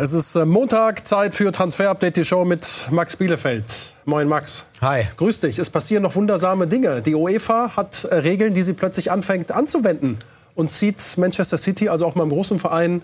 Es ist äh, Montag, Zeit für Transfer Update, die Show mit Max Bielefeld. Moin Max. Hi. Grüß dich. Es passieren noch wundersame Dinge. Die UEFA hat äh, Regeln, die sie plötzlich anfängt anzuwenden und zieht Manchester City, also auch mal im großen Verein,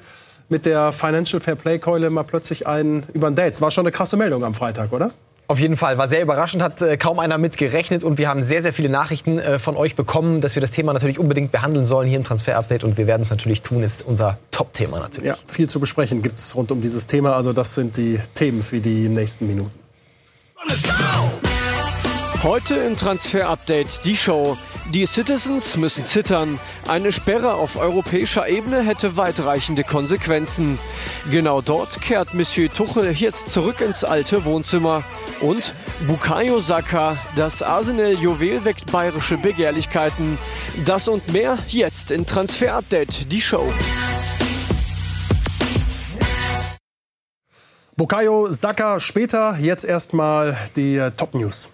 mit der Financial Fair Play Keule mal plötzlich einen über den Dates. War schon eine krasse Meldung am Freitag, oder? Auf jeden Fall, war sehr überraschend, hat äh, kaum einer mit gerechnet und wir haben sehr, sehr viele Nachrichten äh, von euch bekommen, dass wir das Thema natürlich unbedingt behandeln sollen hier im Transfer-Update und wir werden es natürlich tun, ist unser Top-Thema natürlich. Ja, viel zu besprechen gibt es rund um dieses Thema, also das sind die Themen für die nächsten Minuten. Heute im Transfer-Update die Show. Die Citizens müssen zittern. Eine Sperre auf europäischer Ebene hätte weitreichende Konsequenzen. Genau dort kehrt Monsieur Tuchel jetzt zurück ins alte Wohnzimmer. Und Bukayo Saka, das Arsenal-Juwel weckt bayerische Begehrlichkeiten. Das und mehr jetzt in Transfer Update, die Show. Bukayo Saka später, jetzt erstmal die Top News.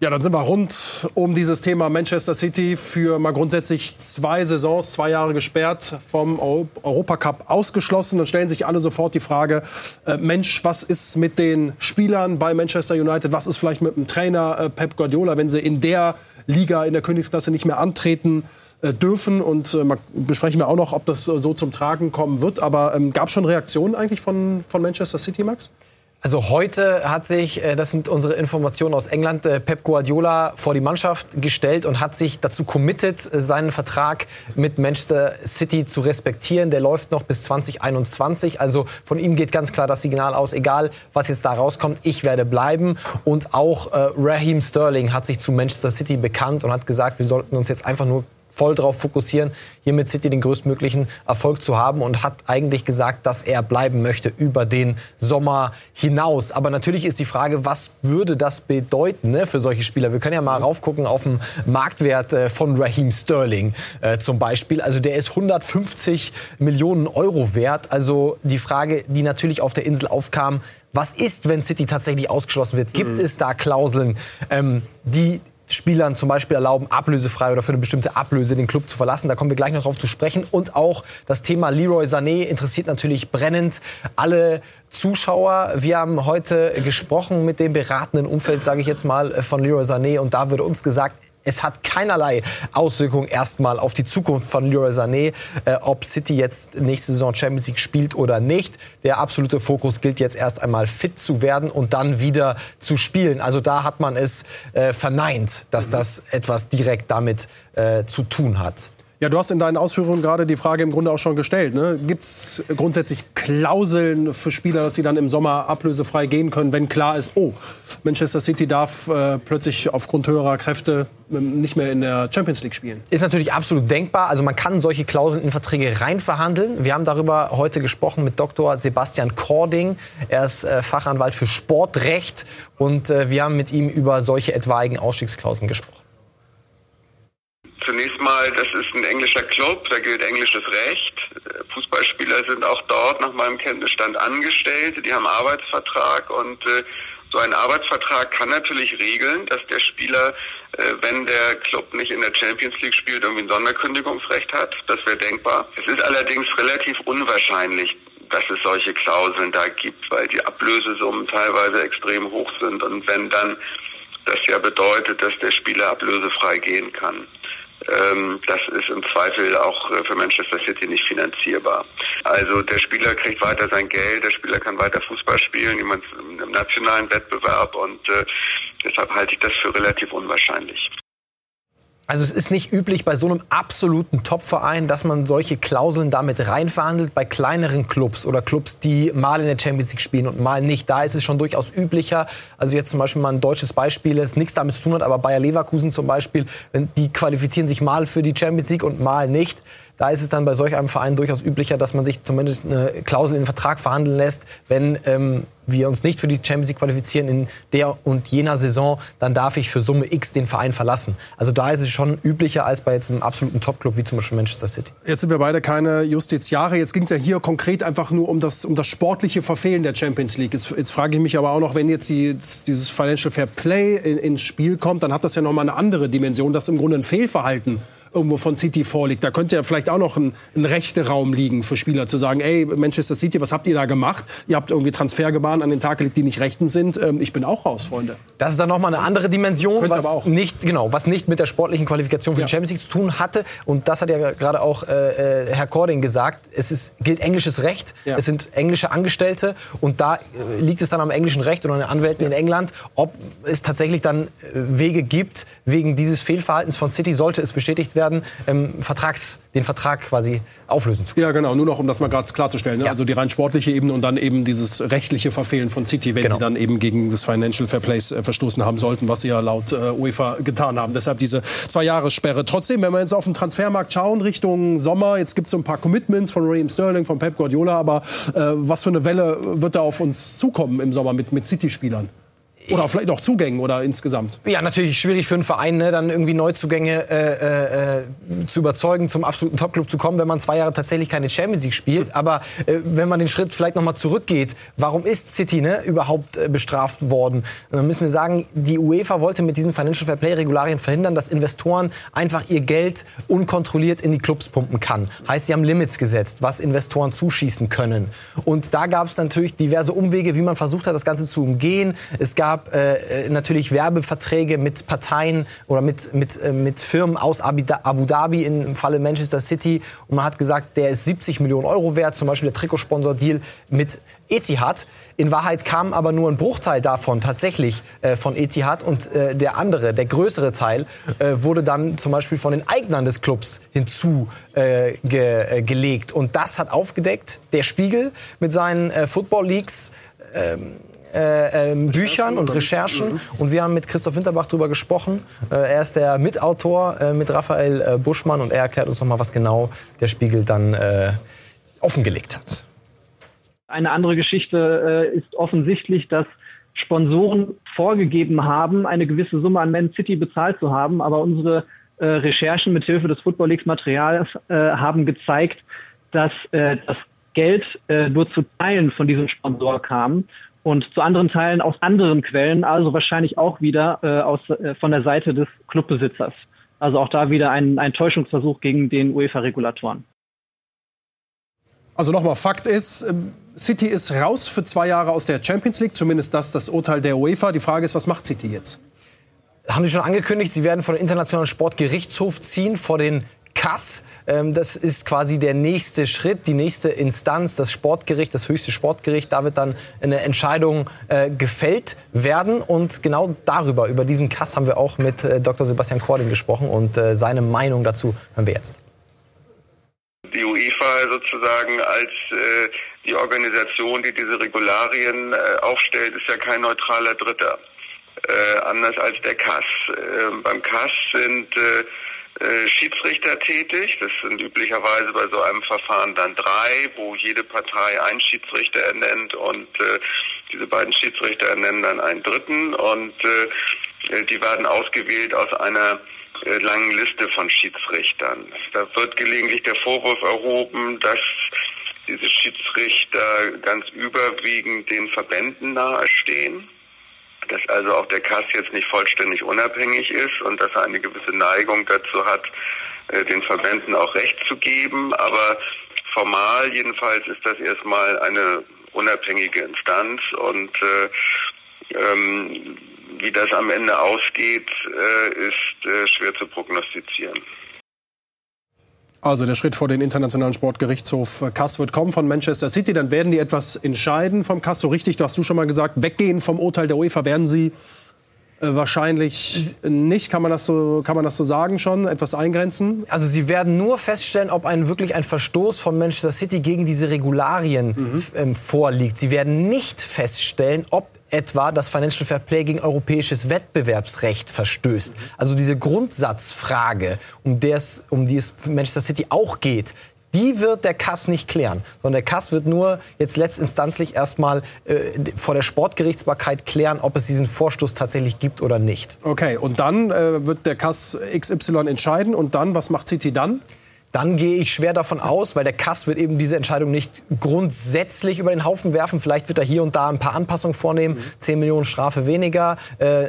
Ja, dann sind wir rund um dieses Thema Manchester City für mal grundsätzlich zwei Saisons, zwei Jahre gesperrt, vom Europacup ausgeschlossen. Dann stellen sich alle sofort die Frage, äh, Mensch, was ist mit den Spielern bei Manchester United? Was ist vielleicht mit dem Trainer äh, Pep Guardiola, wenn sie in der Liga, in der Königsklasse nicht mehr antreten äh, dürfen? Und äh, besprechen wir auch noch, ob das äh, so zum Tragen kommen wird. Aber ähm, gab es schon Reaktionen eigentlich von, von Manchester City, Max? Also heute hat sich, äh, das sind unsere Informationen aus England, äh, Pep Guardiola vor die Mannschaft gestellt und hat sich dazu committed, äh, seinen Vertrag mit Manchester City zu respektieren. Der läuft noch bis 2021. Also von ihm geht ganz klar das Signal aus, egal was jetzt da rauskommt, ich werde bleiben. Und auch Raheem Sterling hat sich zu Manchester City bekannt und hat gesagt, wir sollten uns jetzt einfach nur voll darauf fokussieren, hier mit City den größtmöglichen Erfolg zu haben und hat eigentlich gesagt, dass er bleiben möchte über den Sommer hinaus. Aber natürlich ist die Frage, was würde das bedeuten ne, für solche Spieler? Wir können ja mal raufgucken auf den Marktwert äh, von Raheem Sterling äh, zum Beispiel. Also der ist 150 Millionen Euro wert. Also die Frage, die natürlich auf der Insel aufkam, was ist, wenn City tatsächlich ausgeschlossen wird? Gibt mhm. es da Klauseln, ähm, die Spielern zum Beispiel erlauben, ablösefrei oder für eine bestimmte Ablöse den Club zu verlassen. Da kommen wir gleich noch drauf zu sprechen. Und auch das Thema Leroy Sané interessiert natürlich brennend alle Zuschauer. Wir haben heute gesprochen mit dem beratenden Umfeld, sage ich jetzt mal, von Leroy Sané. Und da wird uns gesagt, es hat keinerlei Auswirkung erstmal auf die Zukunft von Leroy Sané, äh, ob City jetzt nächste Saison Champions League spielt oder nicht. Der absolute Fokus gilt jetzt erst einmal fit zu werden und dann wieder zu spielen. Also da hat man es äh, verneint, dass das etwas direkt damit äh, zu tun hat. Ja, du hast in deinen Ausführungen gerade die Frage im Grunde auch schon gestellt. Ne? Gibt es grundsätzlich Klauseln für Spieler, dass sie dann im Sommer ablösefrei gehen können, wenn klar ist, oh, Manchester City darf äh, plötzlich aufgrund höherer Kräfte ähm, nicht mehr in der Champions League spielen? Ist natürlich absolut denkbar. Also man kann solche Klauseln in Verträge reinverhandeln. Wir haben darüber heute gesprochen mit Dr. Sebastian Kording. Er ist äh, Fachanwalt für Sportrecht und äh, wir haben mit ihm über solche etwaigen Ausstiegsklauseln gesprochen. Zunächst mal, das ist ein englischer Club, da gilt englisches Recht. Fußballspieler sind auch dort nach meinem Kenntnisstand angestellt, die haben Arbeitsvertrag und äh, so ein Arbeitsvertrag kann natürlich regeln, dass der Spieler, äh, wenn der Club nicht in der Champions League spielt, irgendwie ein Sonderkündigungsrecht hat. Das wäre denkbar. Es ist allerdings relativ unwahrscheinlich, dass es solche Klauseln da gibt, weil die Ablösesummen teilweise extrem hoch sind und wenn dann das ja bedeutet, dass der Spieler ablösefrei gehen kann das ist im Zweifel auch äh, für Manchester City nicht finanzierbar. Also der Spieler kriegt weiter sein Geld, der Spieler kann weiter Fußball spielen, jemand im nationalen Wettbewerb und äh, deshalb halte ich das für relativ unwahrscheinlich. Also es ist nicht üblich bei so einem absoluten Topverein, dass man solche Klauseln damit reinverhandelt. Bei kleineren Clubs oder Clubs, die mal in der Champions League spielen und mal nicht, da ist es schon durchaus üblicher. Also jetzt zum Beispiel mal ein deutsches Beispiel, das nichts damit zu tun hat, aber Bayer Leverkusen zum Beispiel, die qualifizieren sich mal für die Champions League und mal nicht Da ist es dann bei solch einem Verein durchaus üblicher, dass man sich zumindest eine Klausel in den Vertrag verhandeln lässt, wenn ähm, wir uns nicht für die Champions League qualifizieren in der und jener Saison, dann darf ich für Summe X den Verein verlassen. Also da ist es schon üblicher als bei jetzt einem absoluten Topclub wie zum Beispiel Manchester City. Jetzt sind wir beide keine Justiziare. Jetzt ging es ja hier konkret einfach nur um das, um das sportliche Verfehlen der Champions League. Jetzt, jetzt frage ich mich aber auch noch, wenn jetzt die, dieses Financial Fair Play in, ins Spiel kommt, dann hat das ja noch mal eine andere Dimension. Das ist im Grunde ein Fehlverhalten irgendwo von City vorliegt. Da könnte ja vielleicht auch noch ein, ein rechter Raum liegen für Spieler zu sagen, ey, Manchester City, was habt ihr da gemacht? Ihr habt irgendwie Transfergebaren an den Tag gelegt, die nicht rechten sind. Ähm, ich bin auch raus, Freunde. Das ist dann nochmal eine andere Dimension, könnte was nicht, genau, was nicht mit der sportlichen Qualifikation für ja. die Champions League zu tun hatte. Und das hat ja gerade auch äh, äh Herr Cording gesagt. Es ist, gilt englisches Recht. Ja. Es sind englische Angestellte. Und da äh, liegt es dann am englischen Recht und an den Anwälten ja. in England, ob es tatsächlich dann äh, Wege gibt, wegen dieses Fehlverhaltens von City, sollte es bestätigt werden, ähm, Vertrags, den Vertrag quasi auflösen zu können. Ja, genau. Nur noch, um das mal gerade klarzustellen. Ne? Ja. Also die rein sportliche Ebene und dann eben dieses rechtliche Verfehlen von City, wenn genau. sie dann eben gegen das Financial Fair Play äh, verstoßen haben sollten, was sie ja laut äh, UEFA getan haben. Deshalb diese zwei Jahre Sperre. Trotzdem, wenn wir jetzt auf den Transfermarkt schauen Richtung Sommer, jetzt gibt es so ein paar Commitments von Raheem Sterling, von Pep Guardiola, aber äh, was für eine Welle wird da auf uns zukommen im Sommer mit, mit City-Spielern? Oder vielleicht auch Zugängen oder insgesamt. Ja, natürlich schwierig für einen Verein, ne, dann irgendwie Neuzugänge äh, äh, zu überzeugen, zum absoluten Topclub zu kommen, wenn man zwei Jahre tatsächlich keine Champions League spielt. Aber äh, wenn man den Schritt vielleicht nochmal zurückgeht, warum ist City ne, überhaupt äh, bestraft worden? Dann müssen wir sagen, die UEFA wollte mit diesen Financial Fair Play Regularien verhindern, dass Investoren einfach ihr Geld unkontrolliert in die Clubs pumpen kann. Heißt, sie haben Limits gesetzt, was Investoren zuschießen können. Und da gab es natürlich diverse Umwege, wie man versucht hat, das Ganze zu umgehen. Es gab gab äh, natürlich Werbeverträge mit Parteien oder mit, mit, äh, mit Firmen aus Abu Dhabi im Falle Manchester City. Und man hat gesagt, der ist 70 Millionen Euro wert, zum Beispiel der Trikotsponsor-Deal mit Etihad. In Wahrheit kam aber nur ein Bruchteil davon tatsächlich äh, von Etihad und äh, der andere, der größere Teil, äh, wurde dann zum Beispiel von den Eignern des Clubs hinzugelegt. Äh, ge, und das hat aufgedeckt der Spiegel mit seinen äh, Football Leagues. Ähm, äh, äh, Büchern und Recherchen. Mhm. Und wir haben mit Christoph Winterbach darüber gesprochen. Äh, er ist der Mitautor äh, mit Raphael äh, Buschmann und er erklärt uns nochmal, was genau der Spiegel dann äh, offengelegt hat. Eine andere Geschichte ist offensichtlich, dass Sponsoren vorgegeben haben, eine gewisse Summe an Man City bezahlt zu haben, aber unsere Recherchen mit Hilfe des Football Leagues Materials haben gezeigt, dass das Geld nur zu Teilen von diesem Sponsor kam und zu anderen Teilen aus anderen Quellen, also wahrscheinlich auch wieder äh, aus, äh, von der Seite des Clubbesitzers. Also auch da wieder ein, ein Täuschungsversuch gegen den UEFA-Regulatoren. Also nochmal, Fakt ist, ähm, City ist raus für zwei Jahre aus der Champions League, zumindest das das Urteil der UEFA. Die Frage ist, was macht City jetzt? Haben Sie schon angekündigt, Sie werden vor den Internationalen Sportgerichtshof ziehen, vor den Kass. Ähm, das ist quasi der nächste Schritt, die nächste Instanz, das Sportgericht, das höchste Sportgericht. Da wird dann eine Entscheidung äh, gefällt werden. Und genau darüber, über diesen Kass, haben wir auch mit äh, Dr. Sebastian Kording gesprochen. Und äh, seine Meinung dazu hören wir jetzt. Die UEFA sozusagen als äh, die Organisation, die diese Regularien äh, aufstellt, ist ja kein neutraler Dritter. Äh, anders als der Kass. Ähm, beim Kass sind äh, Schiedsrichter tätig. Das sind üblicherweise bei so einem Verfahren dann drei, wo jede Partei einen Schiedsrichter ernennt und äh, diese beiden Schiedsrichter ernennen dann einen dritten und äh, die werden ausgewählt aus einer äh, langen Liste von Schiedsrichtern. Da wird gelegentlich der Vorwurf erhoben, dass diese Schiedsrichter ganz überwiegend den Verbänden nahestehen dass also auch der Kass jetzt nicht vollständig unabhängig ist und dass er eine gewisse Neigung dazu hat, äh, den Verbänden auch Recht zu geben. Aber formal jedenfalls ist das erstmal eine unabhängige Instanz und äh, ähm, wie das am Ende ausgeht, äh, ist äh, schwer zu prognostizieren. Also der Schritt vor den Internationalen Sportgerichtshof äh, Kass wird kommen von Manchester City. Dann werden die etwas entscheiden vom Kass. So richtig, da hast du schon mal gesagt, weggehen vom Urteil der UEFA werden sie wahrscheinlich nicht, kann man, das so, kann man das so sagen schon, etwas eingrenzen? Also sie werden nur feststellen, ob ein wirklich ein Verstoß von Manchester City gegen diese Regularien mhm. ähm, vorliegt. Sie werden nicht feststellen, ob etwa das Financial Fair Play gegen europäisches Wettbewerbsrecht verstößt. Also diese Grundsatzfrage, um, des, um die es Manchester City auch geht, die wird der Kass nicht klären, sondern der Kass wird nur jetzt letztinstanzlich erstmal äh, vor der Sportgerichtsbarkeit klären, ob es diesen Vorstoß tatsächlich gibt oder nicht. Okay, und dann äh, wird der Kass XY entscheiden und dann, was macht City dann? dann gehe ich schwer davon aus, weil der Kass wird eben diese Entscheidung nicht grundsätzlich über den Haufen werfen. Vielleicht wird er hier und da ein paar Anpassungen vornehmen. Mhm. 10 Millionen Strafe weniger, äh,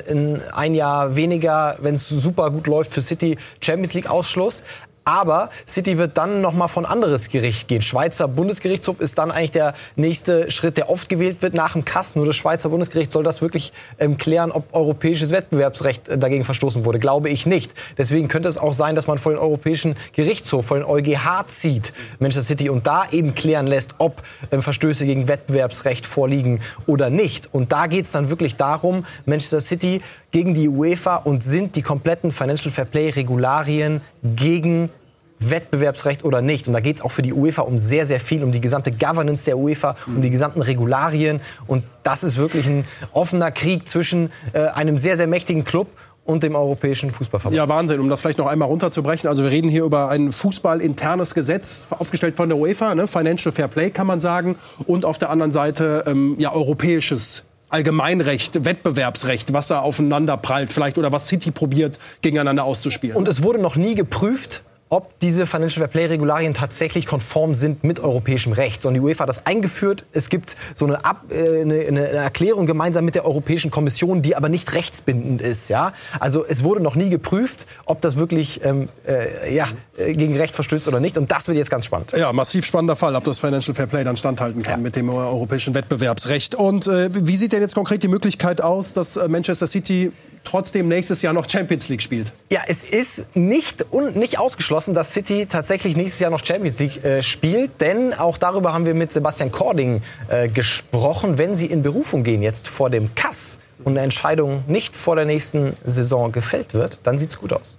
ein Jahr weniger, wenn es super gut läuft für City, Champions League Ausschluss. Aber City wird dann noch mal von anderes Gericht gehen. Schweizer Bundesgerichtshof ist dann eigentlich der nächste Schritt, der oft gewählt wird nach dem Kass. Nur das Schweizer Bundesgericht soll das wirklich ähm, klären, ob europäisches Wettbewerbsrecht äh, dagegen verstoßen wurde. Glaube ich nicht. Deswegen könnte es auch sein, dass man vor den Europäischen Gerichtshof, vor den EuGH zieht, Manchester City, und da eben klären lässt, ob ähm, Verstöße gegen Wettbewerbsrecht vorliegen oder nicht. Und da geht es dann wirklich darum, Manchester City gegen die UEFA und sind die kompletten Financial Fair Play Regularien gegen Wettbewerbsrecht oder nicht. Und da geht es auch für die UEFA um sehr, sehr viel, um die gesamte Governance der UEFA, um die gesamten Regularien. Und das ist wirklich ein offener Krieg zwischen äh, einem sehr, sehr mächtigen Club und dem Europäischen Fußballverband. Ja, Wahnsinn. Um das vielleicht noch einmal runterzubrechen. Also wir reden hier über ein fußballinternes Gesetz, aufgestellt von der UEFA, ne? Financial Fair Play kann man sagen. Und auf der anderen Seite ähm, ja, europäisches Allgemeinrecht, Wettbewerbsrecht, was da aufeinander prallt vielleicht oder was City probiert gegeneinander auszuspielen. Und es wurde noch nie geprüft, ob diese Financial Fair Play Regularien tatsächlich konform sind mit europäischem Recht. Sondern die UEFA hat das eingeführt. Es gibt so eine, Ab äh, eine, eine Erklärung gemeinsam mit der Europäischen Kommission, die aber nicht rechtsbindend ist. Ja? Also es wurde noch nie geprüft, ob das wirklich ähm, äh, ja, äh, gegen Recht verstößt oder nicht. Und das wird jetzt ganz spannend. Ja, massiv spannender Fall, ob das Financial Fair Play dann standhalten kann ja. mit dem europäischen Wettbewerbsrecht. Und äh, wie sieht denn jetzt konkret die Möglichkeit aus, dass äh, Manchester City trotzdem nächstes Jahr noch Champions League spielt? Ja, es ist nicht, un, nicht ausgeschlossen, dass City tatsächlich nächstes Jahr noch Champions League äh, spielt. Denn auch darüber haben wir mit Sebastian Kording äh, gesprochen. Wenn sie in Berufung gehen, jetzt vor dem Kass und eine Entscheidung nicht vor der nächsten Saison gefällt wird, dann sieht es gut aus.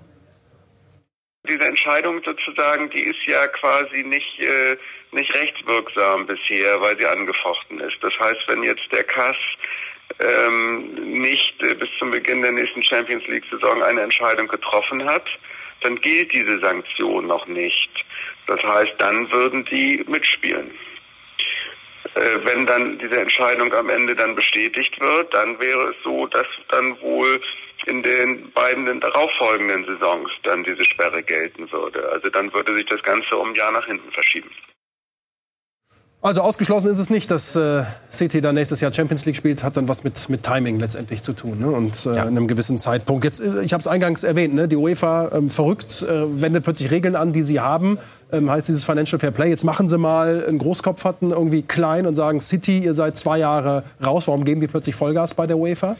Diese Entscheidung sozusagen, die ist ja quasi nicht, äh, nicht rechtswirksam bisher, weil sie angefochten ist. Das heißt, wenn jetzt der Kass ähm, nicht äh, bis zum Beginn der nächsten Champions League-Saison eine Entscheidung getroffen hat, dann gilt diese Sanktion noch nicht. Das heißt, dann würden die mitspielen. Äh, wenn dann diese Entscheidung am Ende dann bestätigt wird, dann wäre es so, dass dann wohl in den beiden darauffolgenden Saisons dann diese Sperre gelten würde. Also dann würde sich das Ganze um ein Jahr nach hinten verschieben. Also ausgeschlossen ist es nicht, dass äh, City dann nächstes Jahr Champions League spielt, hat dann was mit, mit Timing letztendlich zu tun ne? und äh, ja. einem gewissen Zeitpunkt. Jetzt, äh, ich habe es eingangs erwähnt, ne? die UEFA ähm, verrückt äh, wendet plötzlich Regeln an, die sie haben. Ähm, heißt dieses Financial Fair Play. Jetzt machen sie mal einen Großkopf hatten irgendwie klein und sagen City, ihr seid zwei Jahre raus. Warum geben die plötzlich Vollgas bei der UEFA?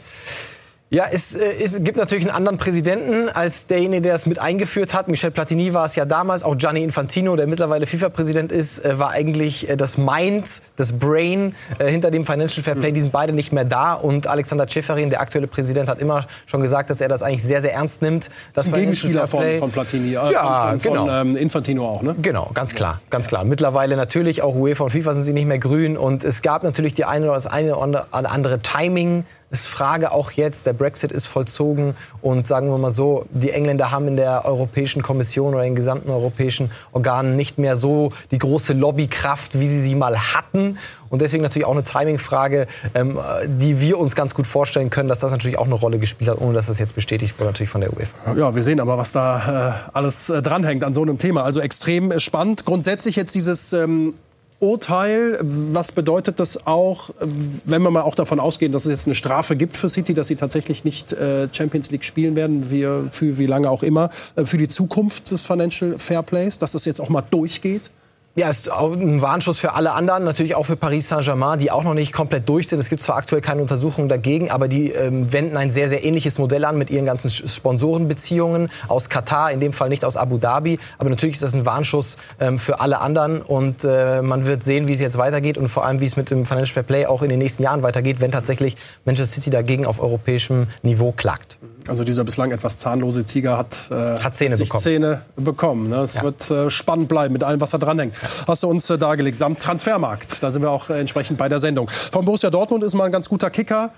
Ja, es, äh, es gibt natürlich einen anderen Präsidenten als derjenige, der es mit eingeführt hat. Michel Platini war es ja damals. Auch Gianni Infantino, der mittlerweile FIFA-Präsident ist, äh, war eigentlich äh, das Mind, das Brain hinter dem Financial Fair Play. Mhm. Die sind beide nicht mehr da. Und Alexander Ceferin, der aktuelle Präsident, hat immer schon gesagt, dass er das eigentlich sehr, sehr ernst nimmt. Das ist ein Gegenspieler von, von Platini, äh, ja, von, von, genau. von ähm, Infantino auch, ne? Genau, ganz klar, ganz klar. Mittlerweile natürlich auch UEFA und FIFA sind sie nicht mehr grün. Und es gab natürlich die eine oder das eine oder andere Timing ist Frage auch jetzt, der Brexit ist vollzogen und sagen wir mal so, die Engländer haben in der Europäischen Kommission oder in den gesamten europäischen Organen nicht mehr so die große Lobbykraft, wie sie sie mal hatten. Und deswegen natürlich auch eine Timing-Frage, ähm, die wir uns ganz gut vorstellen können, dass das natürlich auch eine Rolle gespielt hat, ohne dass das jetzt bestätigt wurde natürlich von der UEFA. Ja, wir sehen aber, was da äh, alles äh, dranhängt an so einem Thema. Also extrem spannend. Grundsätzlich jetzt dieses ähm, Urteil, was bedeutet das auch, wenn wir mal auch davon ausgehen, dass es jetzt eine Strafe gibt für City, dass sie tatsächlich nicht äh, Champions League spielen werden, wie, für wie lange auch immer, äh, für die Zukunft des Financial Fairplays, dass das jetzt auch mal durchgeht? Ja, ist ein Warnschuss für alle anderen, natürlich auch für Paris Saint-Germain, die auch noch nicht komplett durch sind. Es gibt zwar aktuell keine Untersuchungen dagegen, aber die ähm, wenden ein sehr, sehr ähnliches Modell an mit ihren ganzen Sponsorenbeziehungen aus Katar, in dem Fall nicht aus Abu Dhabi. Aber natürlich ist das ein Warnschuss ähm, für alle anderen und äh, man wird sehen, wie es jetzt weitergeht und vor allem, wie es mit dem Financial Fair Play auch in den nächsten Jahren weitergeht, wenn tatsächlich Manchester City dagegen auf europäischem Niveau klagt. Also dieser bislang etwas zahnlose Tiger hat, äh, hat Zähne bekommen. Zähne bekommen. Ne? Es ja. wird äh, spannend bleiben mit allem, was da dranhängt. Hast du uns äh, dargelegt. Samt Transfermarkt. Da sind wir auch äh, entsprechend bei der Sendung. Von Borussia Dortmund ist mal ein ganz guter Kicker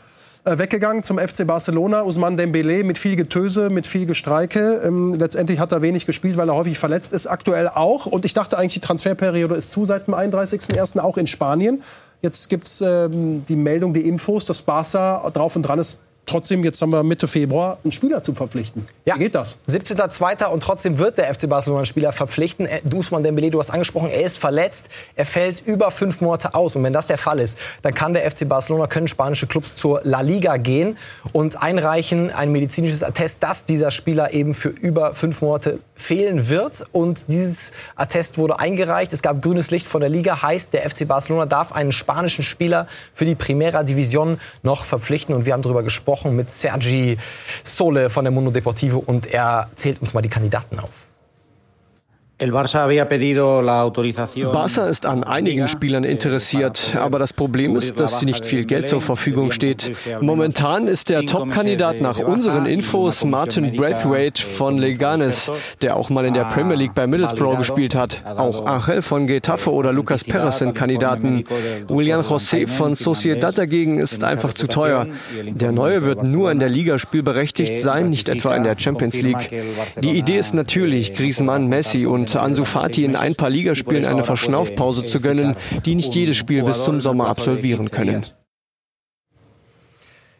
äh, weggegangen zum FC Barcelona. Usman Dembele mit viel Getöse, mit viel Gestreike. Ähm, letztendlich hat er wenig gespielt, weil er häufig verletzt ist. Aktuell auch. Und ich dachte eigentlich, die Transferperiode ist zu seit dem 31.01. auch in Spanien. Jetzt gibt es ähm, die Meldung, die Infos, dass Barca drauf und dran ist, trotzdem, jetzt haben wir Mitte Februar, einen Spieler zu verpflichten. Ja. Wie geht das? 17.02. und trotzdem wird der FC Barcelona einen Spieler verpflichten. Äh, Dusman Dembele, du hast angesprochen, er ist verletzt. Er fällt über fünf Monate aus. Und wenn das der Fall ist, dann kann der FC Barcelona, können spanische Clubs zur La Liga gehen und einreichen ein medizinisches Attest, dass dieser Spieler eben für über fünf Monate fehlen wird. Und dieses Attest wurde eingereicht. Es gab grünes Licht von der Liga. Heißt, der FC Barcelona darf einen spanischen Spieler für die Primera Division noch verpflichten. Und wir haben darüber gesprochen mit Sergi Sole von der Mundo Deportivo. Und er zählt uns mal die Kandidaten auf. Barça ist an einigen Spielern interessiert, aber das Problem ist, dass sie nicht viel Geld zur Verfügung steht. Momentan ist der Top-Kandidat nach unseren Infos Martin Braithwaite von Leganes, der auch mal in der Premier League bei Middlesbrough gespielt hat. Auch Angel von Getafe oder Lucas Perez sind Kandidaten. William José von Sociedad dagegen ist einfach zu teuer. Der Neue wird nur in der Liga spielberechtigt sein, nicht etwa in der Champions League. Die Idee ist natürlich, Griezmann, Messi und Ansu Fati in ein paar Ligaspielen eine Verschnaufpause zu gönnen, die nicht jedes Spiel bis zum Sommer absolvieren können.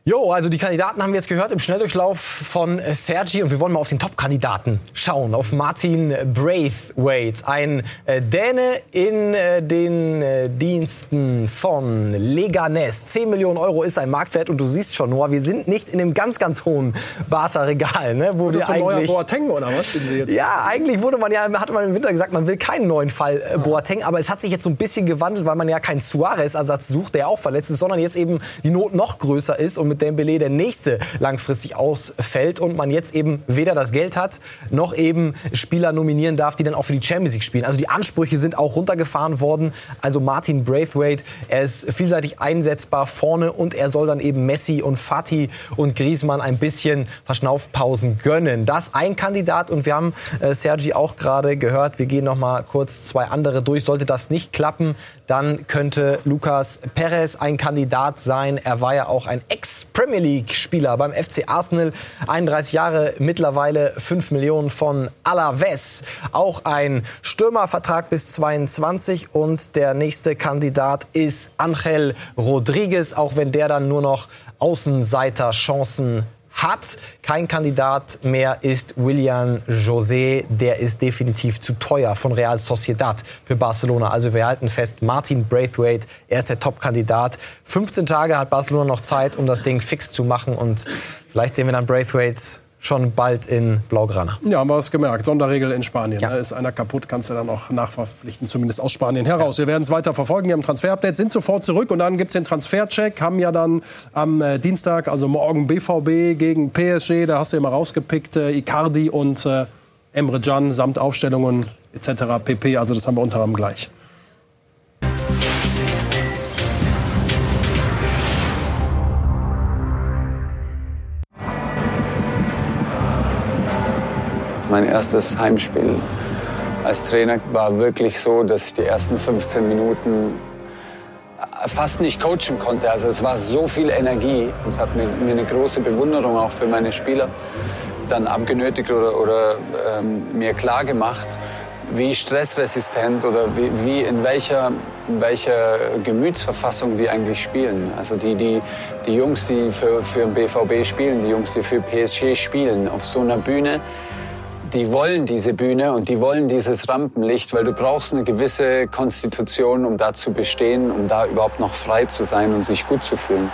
Jo, also die Kandidaten haben wir jetzt gehört im Schnelldurchlauf von äh, Sergi und wir wollen mal auf den Top-Kandidaten schauen, auf Martin Braithwaite, ein äh, Däne in äh, den Diensten von Leganes. 10 Millionen Euro ist sein Marktwert und du siehst schon, Noah, wir sind nicht in einem ganz, ganz hohen Barca-Regal, ne, wo wir eigentlich... Boateng oder was? Sie jetzt ja, eigentlich wurde man ja, hat man im Winter gesagt, man will keinen neuen Fall äh, Boateng, aber es hat sich jetzt so ein bisschen gewandelt, weil man ja keinen Suarez-Ersatz sucht, der auch verletzt ist, sondern jetzt eben die Not noch größer ist und mit Dembele der nächste langfristig ausfällt und man jetzt eben weder das Geld hat, noch eben Spieler nominieren darf, die dann auch für die Champions League spielen. Also die Ansprüche sind auch runtergefahren worden. Also Martin Braithwaite, er ist vielseitig einsetzbar vorne und er soll dann eben Messi und Fati und Griezmann ein bisschen Verschnaufpausen gönnen. Das ein Kandidat und wir haben äh, Sergi auch gerade gehört. Wir gehen noch mal kurz zwei andere durch. Sollte das nicht klappen, dann könnte Lucas Perez ein Kandidat sein. Er war ja auch ein Ex-Premier League-Spieler beim FC Arsenal. 31 Jahre, mittlerweile 5 Millionen von Alaves. Auch ein Stürmervertrag bis 22. Und der nächste Kandidat ist Angel Rodriguez, auch wenn der dann nur noch Außenseiterchancen hat. Kein Kandidat mehr ist William José. Der ist definitiv zu teuer von Real Sociedad für Barcelona. Also wir halten fest, Martin Braithwaite, er ist der Top-Kandidat. 15 Tage hat Barcelona noch Zeit, um das Ding fix zu machen. Und vielleicht sehen wir dann Braithwaite schon bald in Blaugrana. Ja, haben wir es gemerkt. Sonderregel in Spanien. Ja. Ist einer kaputt, kannst du dann auch nachverpflichten, zumindest aus Spanien heraus. Wir werden es weiter verfolgen. Wir haben Transfer-Update, sind sofort zurück und dann gibt es den Transfercheck. Haben ja dann am äh, Dienstag, also morgen BVB gegen PSG, da hast du immer rausgepickt, äh, Icardi und äh, Emre Can samt Aufstellungen etc. pp. Also das haben wir unter anderem gleich. Mein erstes Heimspiel als Trainer war wirklich so, dass ich die ersten 15 Minuten fast nicht coachen konnte. Also es war so viel Energie. Es hat mir, mir eine große Bewunderung auch für meine Spieler dann abgenötigt oder, oder ähm, mir klar gemacht, wie stressresistent oder wie, wie in, welcher, in welcher Gemütsverfassung die eigentlich spielen. Also die, die, die Jungs, die für, für den BVB spielen, die Jungs, die für PSG spielen, auf so einer Bühne, die wollen diese Bühne und die wollen dieses Rampenlicht, weil du brauchst eine gewisse Konstitution, um da zu bestehen, um da überhaupt noch frei zu sein und sich gut zu fühlen.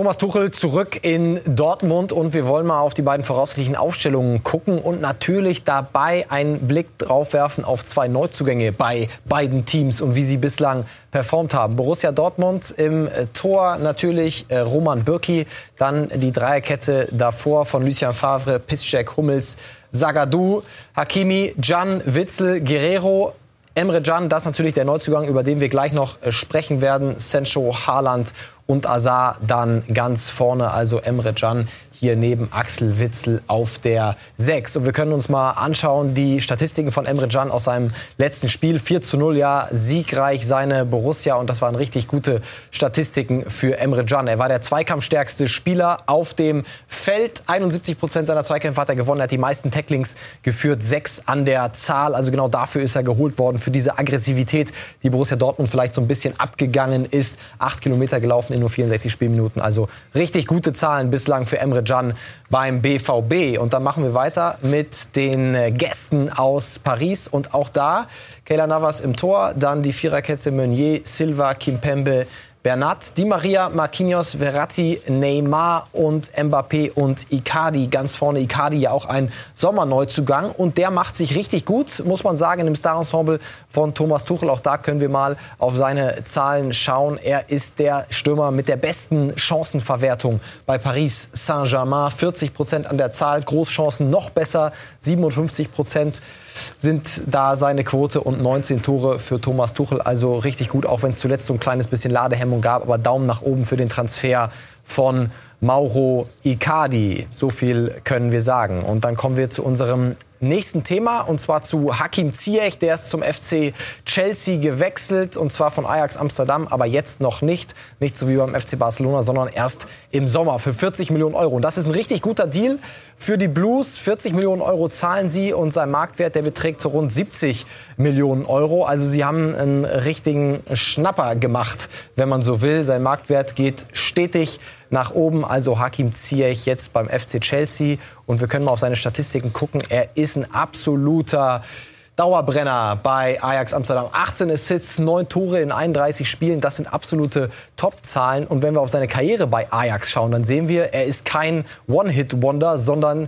Thomas Tuchel zurück in Dortmund und wir wollen mal auf die beiden voraussichtlichen Aufstellungen gucken und natürlich dabei einen Blick drauf werfen auf zwei Neuzugänge bei beiden Teams und wie sie bislang performt haben. Borussia Dortmund im äh, Tor natürlich äh, Roman Bürki, dann die Dreierkette davor von Lucien Favre, Piszczek, Hummels, Zagadou, Hakimi, Can, Witzel, Guerrero, Emre Can, das ist natürlich der Neuzugang, über den wir gleich noch äh, sprechen werden. Sancho, Haaland und Azar dann ganz vorne, also Emre Can hier neben Axel Witzel auf der 6. Und wir können uns mal anschauen, die Statistiken von Emre Can aus seinem letzten Spiel. 4 zu 0, ja, siegreich seine Borussia. Und das waren richtig gute Statistiken für Emre Can. Er war der zweikampfstärkste Spieler auf dem Feld. 71 Prozent seiner Zweikämpfe hat er gewonnen. Er hat die meisten Tacklings geführt, sechs an der Zahl. Also genau dafür ist er geholt worden, für diese Aggressivität, die Borussia Dortmund vielleicht so ein bisschen abgegangen ist. Acht Kilometer gelaufen in nur 64 Spielminuten. Also richtig gute Zahlen bislang für Emre beim BVB. Und dann machen wir weiter mit den äh, Gästen aus Paris. Und auch da Kayla Navas im Tor, dann die Viererkette Meunier, Silva, Kimpembe, Bernat, Di Maria, Marquinhos, Verratti, Neymar und Mbappé und Icardi. Ganz vorne Icardi ja auch ein Sommerneuzugang und der macht sich richtig gut, muss man sagen, im Star-Ensemble von Thomas Tuchel. Auch da können wir mal auf seine Zahlen schauen. Er ist der Stürmer mit der besten Chancenverwertung bei Paris Saint-Germain. 40 Prozent an der Zahl, Großchancen noch besser, 57 Prozent sind da seine Quote und 19 Tore für Thomas Tuchel. Also richtig gut, auch wenn es zuletzt so ein kleines bisschen Ladehemmung gab. Aber Daumen nach oben für den Transfer von Mauro Icardi. So viel können wir sagen. Und dann kommen wir zu unserem nächsten Thema und zwar zu Hakim Ziyech. Der ist zum FC Chelsea gewechselt und zwar von Ajax Amsterdam, aber jetzt noch nicht. Nicht so wie beim FC Barcelona, sondern erst im Sommer für 40 Millionen Euro. Und das ist ein richtig guter Deal für die Blues. 40 Millionen Euro zahlen sie und sein Marktwert, der beträgt so rund 70 Millionen Euro. Also sie haben einen richtigen Schnapper gemacht, wenn man so will. Sein Marktwert geht stetig nach oben. Also Hakim Ziyech jetzt beim FC Chelsea. Und wir können mal auf seine Statistiken gucken. Er ist ein absoluter Dauerbrenner bei Ajax Amsterdam. 18 Assists, 9 Tore in 31 Spielen, das sind absolute Top-Zahlen. Und wenn wir auf seine Karriere bei Ajax schauen, dann sehen wir, er ist kein One-Hit-Wonder, sondern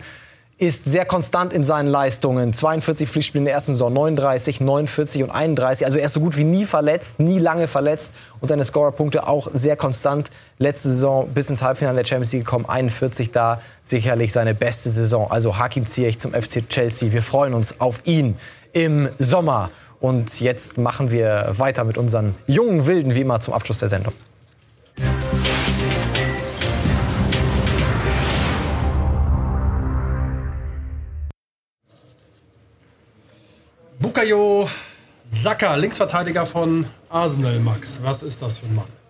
ist sehr konstant in seinen Leistungen. 42 Pflichtspiele in der ersten Saison, 39, 49 und 31. Also er ist so gut wie nie verletzt, nie lange verletzt und seine Scorerpunkte auch sehr konstant. Letzte Saison bis ins Halbfinale der Champions League gekommen, 41 da, sicherlich seine beste Saison. Also Hakim Ziyech zum FC Chelsea. Wir freuen uns auf ihn im Sommer. Und jetzt machen wir weiter mit unseren jungen Wilden, wie immer, zum Abschluss der Sendung. Bukayo Saka, Linksverteidiger von Arsenal, Max. Was ist das für ein Mann?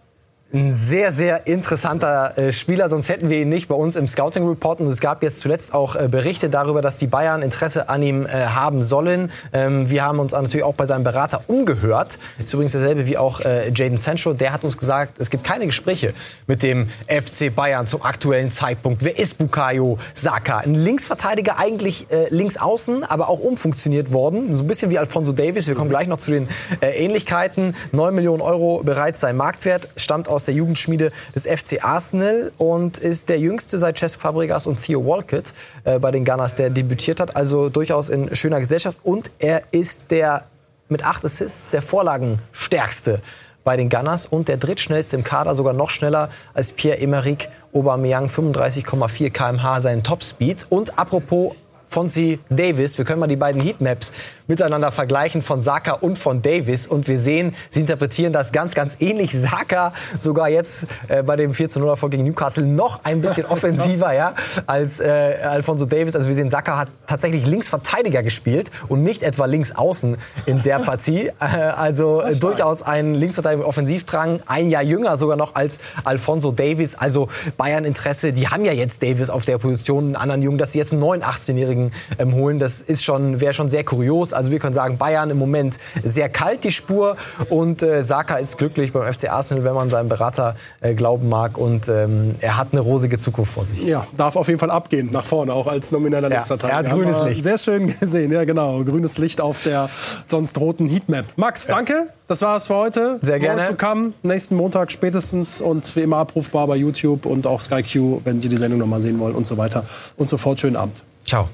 Ein sehr, sehr interessanter äh, Spieler, sonst hätten wir ihn nicht bei uns im Scouting Report. Und es gab jetzt zuletzt auch äh, Berichte darüber, dass die Bayern Interesse an ihm äh, haben sollen. Ähm, wir haben uns natürlich auch bei seinem Berater umgehört. Ist übrigens dasselbe wie auch Jaden Sancho. Der hat uns gesagt, es gibt keine Gespräche mit dem FC Bayern zum aktuellen Zeitpunkt. Wer ist Bukayo Saka? Ein Linksverteidiger, eigentlich links außen, aber auch umfunktioniert worden. So ein bisschen wie Alfonso Davis. Wir kommen gleich noch zu den äh, Ähnlichkeiten. 9 Millionen Euro bereits sein Marktwert, stammt aus aus der Jugendschmiede des FC Arsenal und ist der jüngste seit Cesc Fabregas und Theo Walcott äh, bei den Gunners, der debütiert hat. Also durchaus in schöner Gesellschaft. Und er ist der mit acht Assists der Vorlagenstärkste bei den Gunners und der drittschnellste im Kader, sogar noch schneller als Pierre-Emerick Aubameyang, 35,4 km/h seinen Topspeed. Und apropos Fonzie Davis. Wir können mal die beiden Heatmaps miteinander vergleichen von Saka und von Davis. Und wir sehen, sie interpretieren das ganz, ganz ähnlich. Saka sogar jetzt äh, bei dem 4 0 Erfolg gegen Newcastle noch ein bisschen offensiver ja, als äh, Alfonso Davis. Also wir sehen, Saka hat tatsächlich Linksverteidiger gespielt und nicht etwa links außen in der Partie. Äh, also durchaus ein Linksverteidiger mit Offensivdrang. Ein Jahr jünger sogar noch als Alfonso Davis. Also Bayern Interesse. Die haben ja jetzt Davis auf der Position, einen anderen Jungen, dass sie jetzt einen neuen 18-Jährigen Verteidigung ähm, holen. Das ist schon, wäre schon sehr kurios. Also wir können sagen, Bayern im Moment sehr kalt die Spur und äh, Saka ist glücklich beim FC Arsenal, wenn man seinem Berater äh, glauben mag und ähm, er hat eine rosige Zukunft vor sich. Ja, darf auf jeden Fall abgehen nach vorne, auch als nomineller Ja, Linksverteidiger. er hat grünes Licht. Sehr schön gesehen, ja genau. Grünes Licht auf der sonst roten Heatmap. Max, danke. Das war es für heute. Sehr gerne. More to come. Nächsten Montag spätestens und wie immer abrufbar bei YouTube und auch Sky Q, wenn Sie die Sendung nochmal sehen wollen und so weiter und so fort. Schönen Abend. Ciao.